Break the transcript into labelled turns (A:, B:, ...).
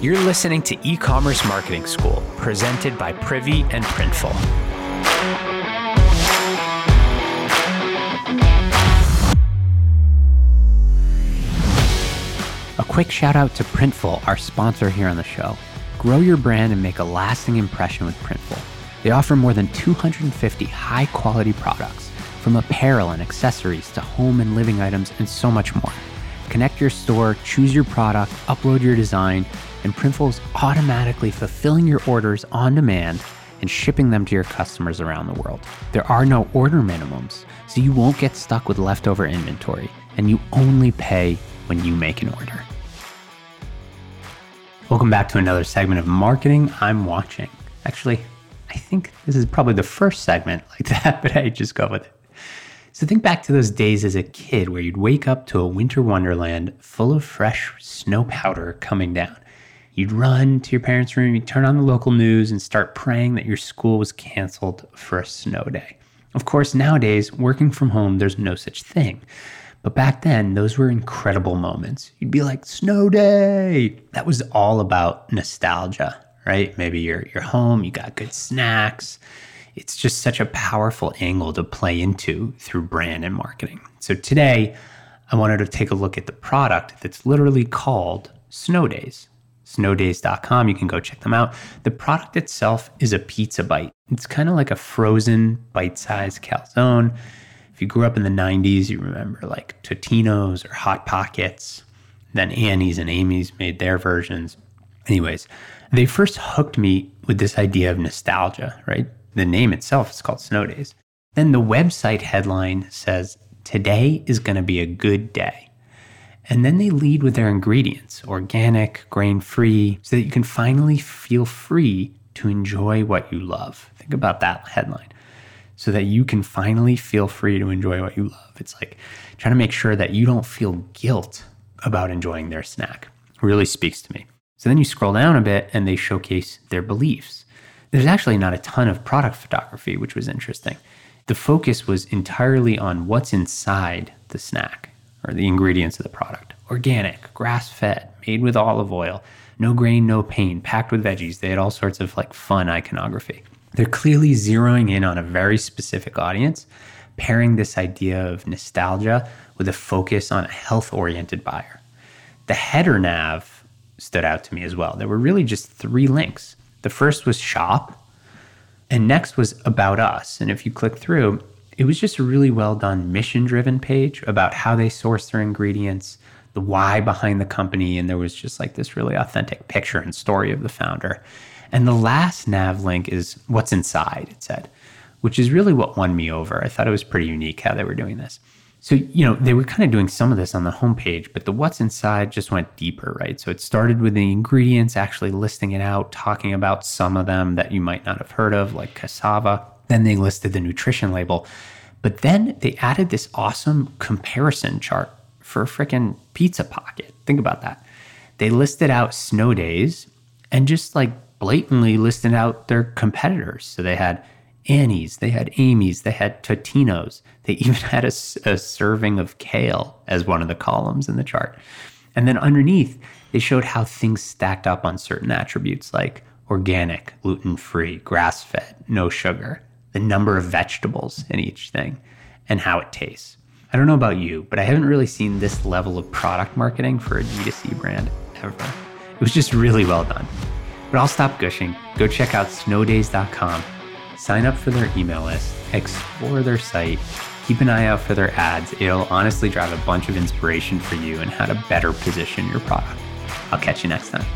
A: You're listening to E Commerce Marketing School, presented by Privy and Printful. A quick shout out to Printful, our sponsor here on the show. Grow your brand and make a lasting impression with Printful. They offer more than 250 high quality products, from apparel and accessories to home and living items, and so much more. Connect your store, choose your product, upload your design, and Printful is automatically fulfilling your orders on demand and shipping them to your customers around the world. There are no order minimums, so you won't get stuck with leftover inventory, and you only pay when you make an order. Welcome back to another segment of Marketing I'm Watching. Actually, I think this is probably the first segment like that, but I just go with it. So think back to those days as a kid where you'd wake up to a winter wonderland full of fresh snow powder coming down. You'd run to your parents' room, you'd turn on the local news and start praying that your school was canceled for a snow day. Of course, nowadays, working from home, there's no such thing. But back then, those were incredible moments. You'd be like, snow day. That was all about nostalgia, right? Maybe you're, you're home, you got good snacks. It's just such a powerful angle to play into through brand and marketing. So today, I wanted to take a look at the product that's literally called Snow Days. Snowdays.com, you can go check them out. The product itself is a pizza bite. It's kind of like a frozen bite sized calzone if you grew up in the 90s, you remember like Totino's or Hot Pockets. Then Annie's and Amy's made their versions. Anyways, they first hooked me with this idea of nostalgia, right? The name itself is called Snow Days. Then the website headline says, Today is going to be a good day. And then they lead with their ingredients organic, grain free, so that you can finally feel free to enjoy what you love. Think about that headline so that you can finally feel free to enjoy what you love. It's like trying to make sure that you don't feel guilt about enjoying their snack. It really speaks to me. So then you scroll down a bit and they showcase their beliefs. There's actually not a ton of product photography, which was interesting. The focus was entirely on what's inside the snack or the ingredients of the product. Organic, grass fed, made with olive oil, no grain, no pain, packed with veggies. They had all sorts of like fun iconography. They're clearly zeroing in on a very specific audience, pairing this idea of nostalgia with a focus on a health oriented buyer. The header nav stood out to me as well. There were really just three links. The first was shop, and next was about us. And if you click through, it was just a really well done mission driven page about how they source their ingredients, the why behind the company, and there was just like this really authentic picture and story of the founder. And the last nav link is what's inside, it said, which is really what won me over. I thought it was pretty unique how they were doing this. So, you know, they were kind of doing some of this on the homepage, but the what's inside just went deeper, right? So it started with the ingredients, actually listing it out, talking about some of them that you might not have heard of, like cassava. Then they listed the nutrition label. But then they added this awesome comparison chart for a freaking pizza pocket. Think about that. They listed out snow days and just like blatantly listed out their competitors. So they had Annie's, they had Amy's, they had Totino's. They even had a, a, serving of kale as one of the columns in the chart. And then underneath, they showed how things stacked up on certain attributes like organic, gluten free, grass fed, no sugar, the number of vegetables in each thing, and how it tastes. I don't know about you, but I haven't really seen this level of product marketing for a D2C brand ever. It was just really well done. But I'll stop gushing. Go check out snowdays.com, sign up for their email list, explore their site, keep an eye out for their ads. It'll honestly drive a bunch of inspiration for you and how to better position your product. I'll catch you next time.